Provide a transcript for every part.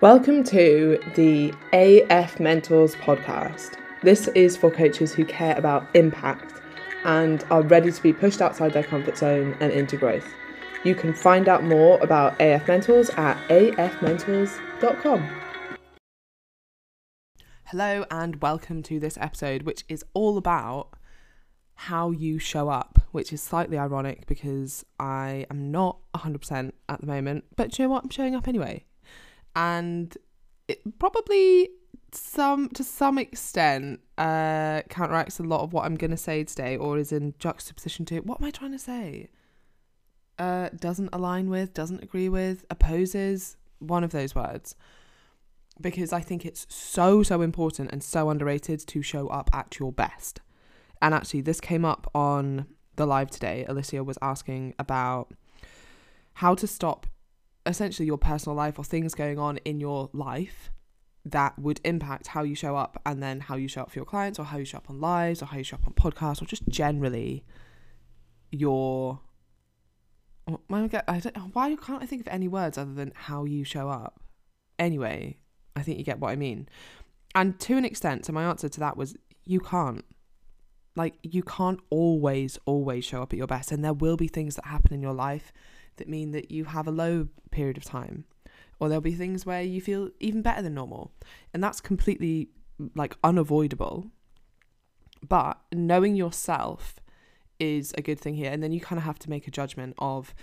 Welcome to the AF Mentors podcast. This is for coaches who care about impact and are ready to be pushed outside their comfort zone and into growth. You can find out more about AF Mentors at afmentors.com. Hello, and welcome to this episode, which is all about how you show up, which is slightly ironic because I am not 100% at the moment, but you know what? I'm showing up anyway. And it probably some to some extent uh counteracts a lot of what I'm to say today or is in juxtaposition to it. what am I trying to say? Uh doesn't align with, doesn't agree with, opposes one of those words. Because I think it's so so important and so underrated to show up at your best. And actually, this came up on the live today. Alicia was asking about how to stop essentially your personal life or things going on in your life that would impact how you show up and then how you show up for your clients or how you show up on lives or how you show up on podcasts or just generally your why can't I think of any words other than how you show up? Anyway, I think you get what I mean. And to an extent, so my answer to that was you can't like you can't always always show up at your best and there will be things that happen in your life that mean that you have a low period of time or there'll be things where you feel even better than normal and that's completely like unavoidable but knowing yourself is a good thing here and then you kind of have to make a judgment of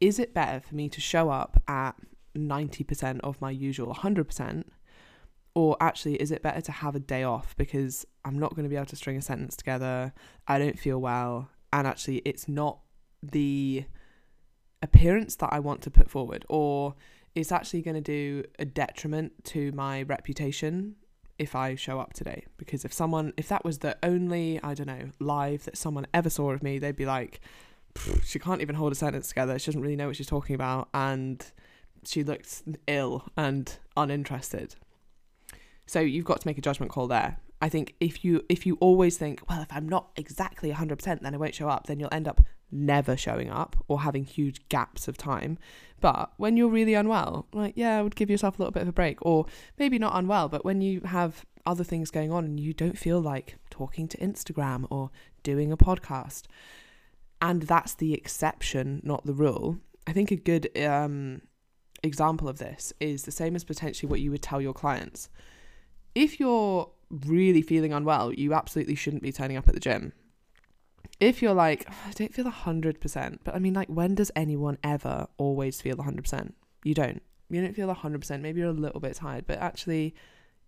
is it better for me to show up at 90% of my usual 100% or actually, is it better to have a day off because I'm not going to be able to string a sentence together? I don't feel well. And actually, it's not the appearance that I want to put forward, or it's actually going to do a detriment to my reputation if I show up today. Because if someone, if that was the only, I don't know, live that someone ever saw of me, they'd be like, she can't even hold a sentence together. She doesn't really know what she's talking about. And she looks ill and uninterested. So you've got to make a judgment call there. I think if you if you always think, well, if I'm not exactly 100%, then I won't show up, then you'll end up never showing up or having huge gaps of time. But when you're really unwell, like yeah, I would give yourself a little bit of a break or maybe not unwell, but when you have other things going on and you don't feel like talking to Instagram or doing a podcast, and that's the exception, not the rule. I think a good um, example of this is the same as potentially what you would tell your clients if you're really feeling unwell, you absolutely shouldn't be turning up at the gym. If you're like, oh, I don't feel 100%, but I mean, like, when does anyone ever always feel 100%? You don't. You don't feel 100%. Maybe you're a little bit tired, but actually,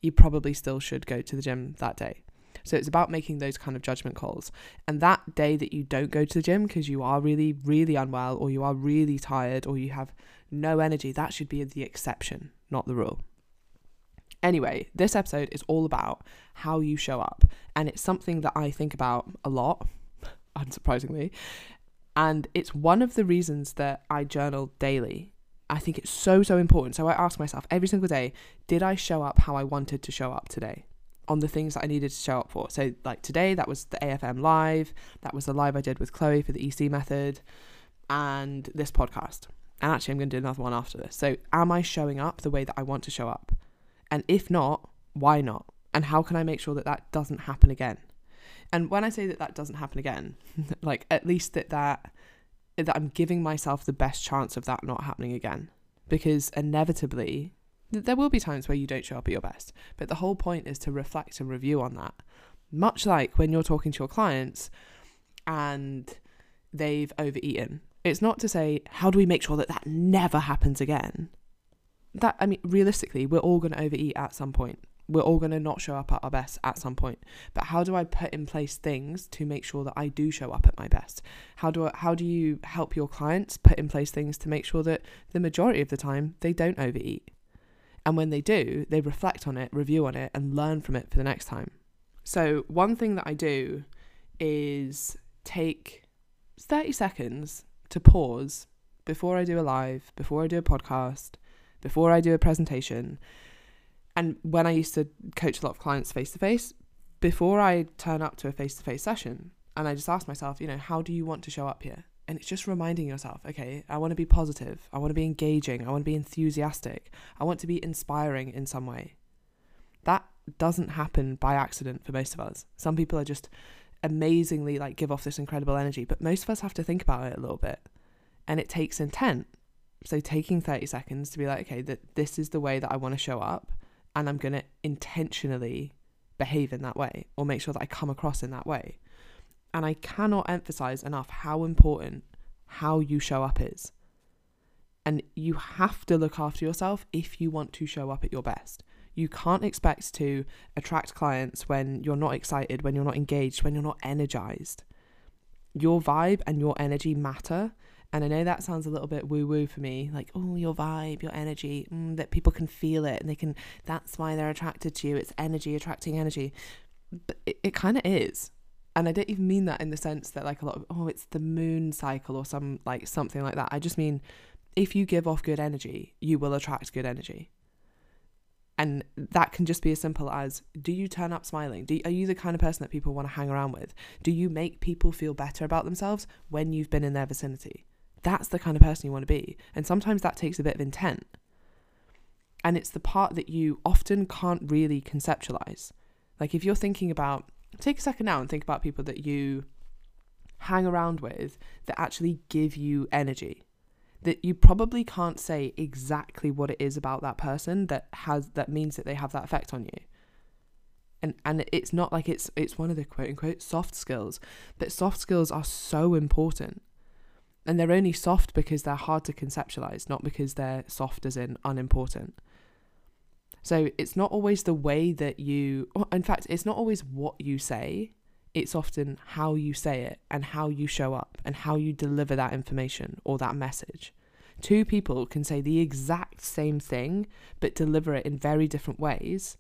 you probably still should go to the gym that day. So it's about making those kind of judgment calls. And that day that you don't go to the gym because you are really, really unwell or you are really tired or you have no energy, that should be the exception, not the rule. Anyway, this episode is all about how you show up, and it's something that I think about a lot, unsurprisingly. And it's one of the reasons that I journal daily. I think it's so, so important. So I ask myself every single day did I show up how I wanted to show up today? On the things that I needed to show up for. So, like today, that was the AFM live, that was the live I did with Chloe for the EC method, and this podcast. And actually, I'm going to do another one after this. So, am I showing up the way that I want to show up? And if not, why not? And how can I make sure that that doesn't happen again? And when I say that that doesn't happen again, like at least that that that I'm giving myself the best chance of that not happening again, because inevitably there will be times where you don't show up at your best. But the whole point is to reflect and review on that. Much like when you're talking to your clients and they've overeaten. It's not to say, how do we make sure that that never happens again? That I mean, realistically, we're all going to overeat at some point. We're all going to not show up at our best at some point. But how do I put in place things to make sure that I do show up at my best? How do I, how do you help your clients put in place things to make sure that the majority of the time they don't overeat? And when they do, they reflect on it, review on it, and learn from it for the next time. So, one thing that I do is take 30 seconds to pause before I do a live, before I do a podcast, before I do a presentation. And when I used to coach a lot of clients face to face, before I turn up to a face to face session, and I just ask myself, you know, how do you want to show up here? and it's just reminding yourself, okay, I want to be positive, I want to be engaging, I want to be enthusiastic, I want to be inspiring in some way. That doesn't happen by accident for most of us. Some people are just amazingly like give off this incredible energy, but most of us have to think about it a little bit. And it takes intent. So taking 30 seconds to be like, okay, that this is the way that I want to show up and I'm going to intentionally behave in that way or make sure that I come across in that way. And I cannot emphasize enough how important how you show up is. And you have to look after yourself if you want to show up at your best. You can't expect to attract clients when you're not excited, when you're not engaged, when you're not energized. Your vibe and your energy matter. And I know that sounds a little bit woo woo for me, like, oh, your vibe, your energy, mm, that people can feel it and they can, that's why they're attracted to you. It's energy attracting energy. But it, it kind of is. And I don't even mean that in the sense that, like, a lot of, oh, it's the moon cycle or some, like, something like that. I just mean if you give off good energy, you will attract good energy. And that can just be as simple as do you turn up smiling? Do, are you the kind of person that people want to hang around with? Do you make people feel better about themselves when you've been in their vicinity? That's the kind of person you want to be. And sometimes that takes a bit of intent. And it's the part that you often can't really conceptualize. Like if you're thinking about, take a second now and think about people that you hang around with that actually give you energy that you probably can't say exactly what it is about that person that has that means that they have that effect on you and and it's not like it's it's one of the quote unquote soft skills but soft skills are so important and they're only soft because they're hard to conceptualize not because they're soft as in unimportant so it's not always the way that you oh, in fact it's not always what you say it's often how you say it and how you show up and how you deliver that information or that message. Two people can say the exact same thing but deliver it in very different ways,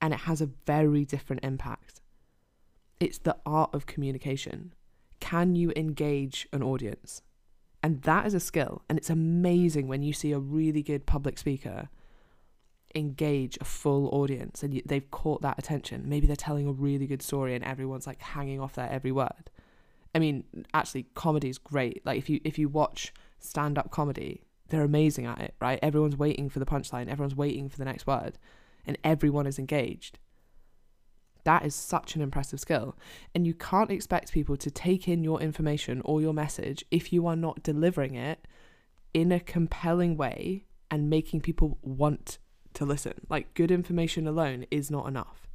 and it has a very different impact. It's the art of communication. Can you engage an audience? And that is a skill, and it's amazing when you see a really good public speaker engage a full audience and they've caught that attention. Maybe they're telling a really good story and everyone's like hanging off their every word. I mean, actually, comedy is great. Like if you if you watch stand up comedy, they're amazing at it, right? Everyone's waiting for the punchline, everyone's waiting for the next word, and everyone is engaged. That is such an impressive skill. And you can't expect people to take in your information or your message if you are not delivering it in a compelling way and making people want to listen. Like, good information alone is not enough.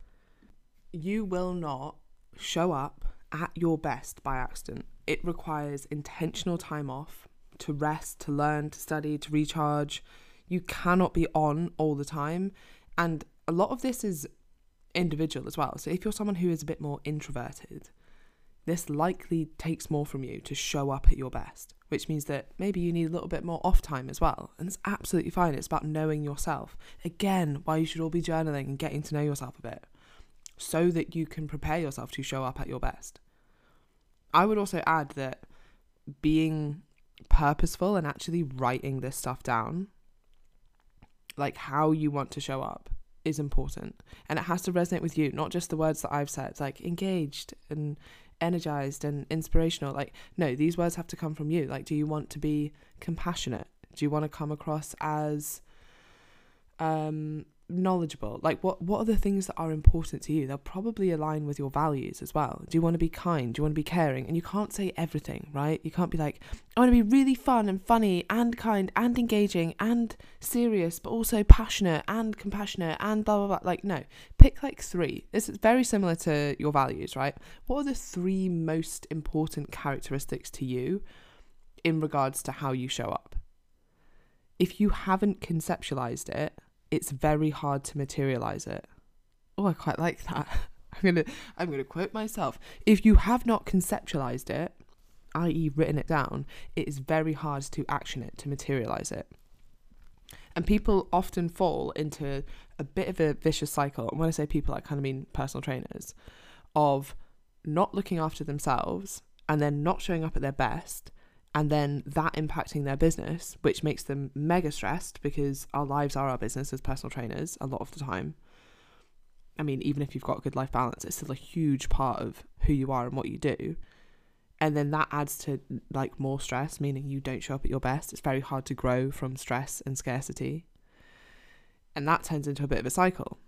You will not show up at your best by accident. It requires intentional time off to rest, to learn, to study, to recharge. You cannot be on all the time. And a lot of this is individual as well. So if you're someone who is a bit more introverted, this likely takes more from you to show up at your best which means that maybe you need a little bit more off time as well. And it's absolutely fine. It's about knowing yourself. Again, why you should all be journaling and getting to know yourself a bit so that you can prepare yourself to show up at your best. I would also add that being purposeful and actually writing this stuff down, like how you want to show up, is important. And it has to resonate with you, not just the words that I've said, like engaged and energized and inspirational. Like, no, these words have to come from you. Like, do you want to be compassionate? Do you want to come across as um knowledgeable like what what are the things that are important to you? They'll probably align with your values as well. Do you want to be kind? Do you want to be caring? And you can't say everything right? You can't be like i want to be really fun and funny and kind and engaging and serious but also passionate and compassionate and blah blah blah. Like no. Pick like three. This is very similar to your values right? What are the three most important characteristics to you in regards to how you show up? If you haven't conceptualized it it's very hard to materialize it. Oh, I quite like that. I'm going to I'm going to quote myself. If you have not conceptualized it, i.e. written it down, it is very hard to action it, to materialize it. And people often fall into a bit of a vicious cycle. And when I say people, I kind of mean personal trainers, of not looking after themselves and then not showing up at their best and then that impacting their business, which makes them mega stressed because our lives are our business as personal trainers a lot of the time. I mean, even if you've got a good life balance, it's still a huge part of who you are and what you do. and then that adds to like more stress meaning you don't show up at your best it's very hard to grow from stress and scarcity and that turns into a bit of a cycle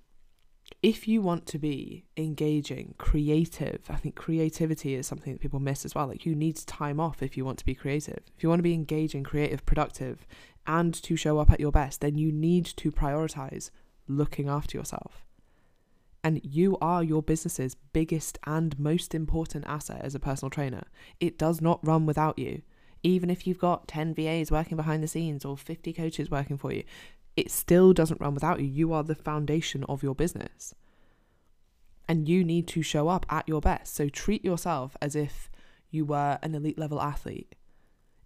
if you want to be engaging creative i think creativity is something that people miss as well like you need time off if you want to be creative if you want to be engaging creative productive and to show up at your best then you need to prioritize looking after yourself and you are your business's biggest and most important asset as a personal trainer. It does not run without you. Even if you've got 10 VAs working behind the scenes or 50 coaches working for you, it still doesn't run without you. You are the foundation of your business. And you need to show up at your best. So treat yourself as if you were an elite level athlete.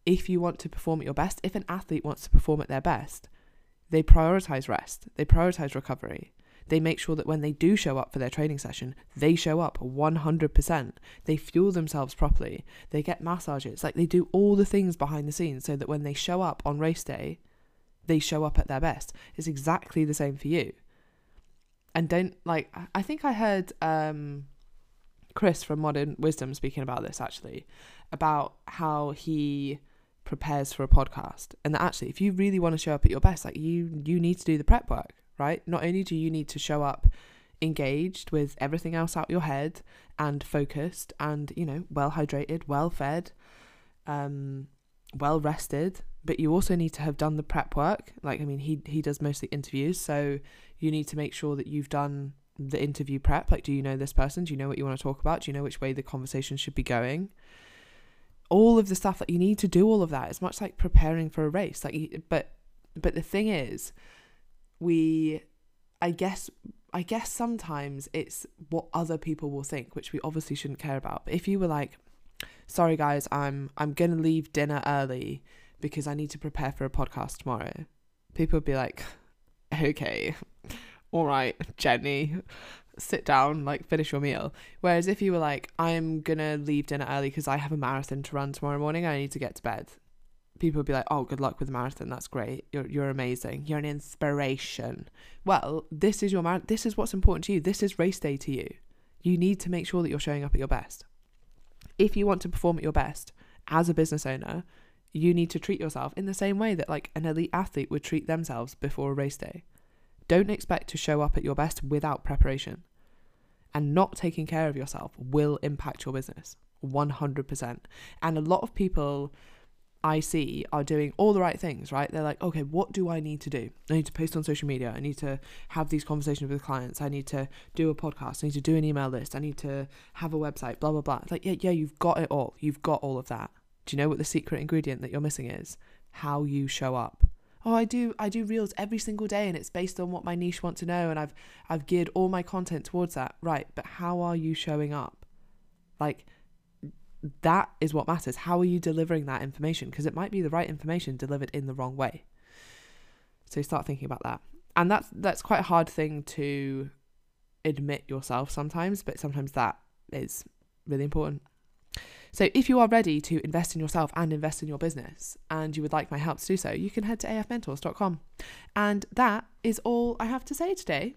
If you want to perform at your best, if an athlete wants to perform at their best, they prioritize rest, they prioritize recovery they make sure that when they do show up for their training session, they show up 100%. They fuel themselves properly. They get massages. Like they do all the things behind the scenes so that when they show up on race day, they show up at their best. It's exactly the same for you. And don't like I think I heard um Chris from Modern Wisdom speaking about this actually, about how he prepares for a podcast and that actually if you really want to show up at your best like you you need to do the prep work right? Not only do you need to show up engaged with everything else out your head and focused and, you know, well hydrated, well fed, um, well rested, but you also need to have done the prep work. Like, I mean, he, he does mostly interviews, so you need to make sure that you've done the interview prep. Like, do you know this person? Do you know what you want to talk about? Do you know which way the conversation should be going? All of the stuff that you need to do all of that. It's much like preparing for a race. Like, but but the thing is, we I guess I guess sometimes it's what other people will think, which we obviously shouldn't care about. But if you were like, sorry guys, I'm I'm gonna leave dinner early because I need to prepare for a podcast tomorrow, people would be like, Okay, all right, Jenny, sit down, like finish your meal. Whereas if you were like, I'm gonna leave dinner early because I have a marathon to run tomorrow morning, I need to get to bed people would be like, "Oh, good luck with the marathon. That's great. You're you're amazing. You're an inspiration." Well, this is your mar- this is what's important to you. This is race day to you. You need to make sure that you're showing up at your best. If you want to perform at your best as a business owner, you need to treat yourself in the same way that like an elite athlete would treat themselves before a race day. Don't expect to show up at your best without preparation. And not taking care of yourself will impact your business 100%. And a lot of people I see are doing all the right things, right? They're like, okay, what do I need to do? I need to post on social media. I need to have these conversations with clients. I need to do a podcast. I need to do an email list. I need to have a website, blah, blah, blah. It's like, yeah, yeah, you've got it all. You've got all of that. Do you know what the secret ingredient that you're missing is? How you show up. Oh, I do I do reels every single day and it's based on what my niche want to know and I've I've geared all my content towards that. Right, but how are you showing up? Like that is what matters. How are you delivering that information? Because it might be the right information delivered in the wrong way. So start thinking about that. And that's that's quite a hard thing to admit yourself sometimes, but sometimes that is really important. So if you are ready to invest in yourself and invest in your business and you would like my help to do so, you can head to afmentors.com. And that is all I have to say today.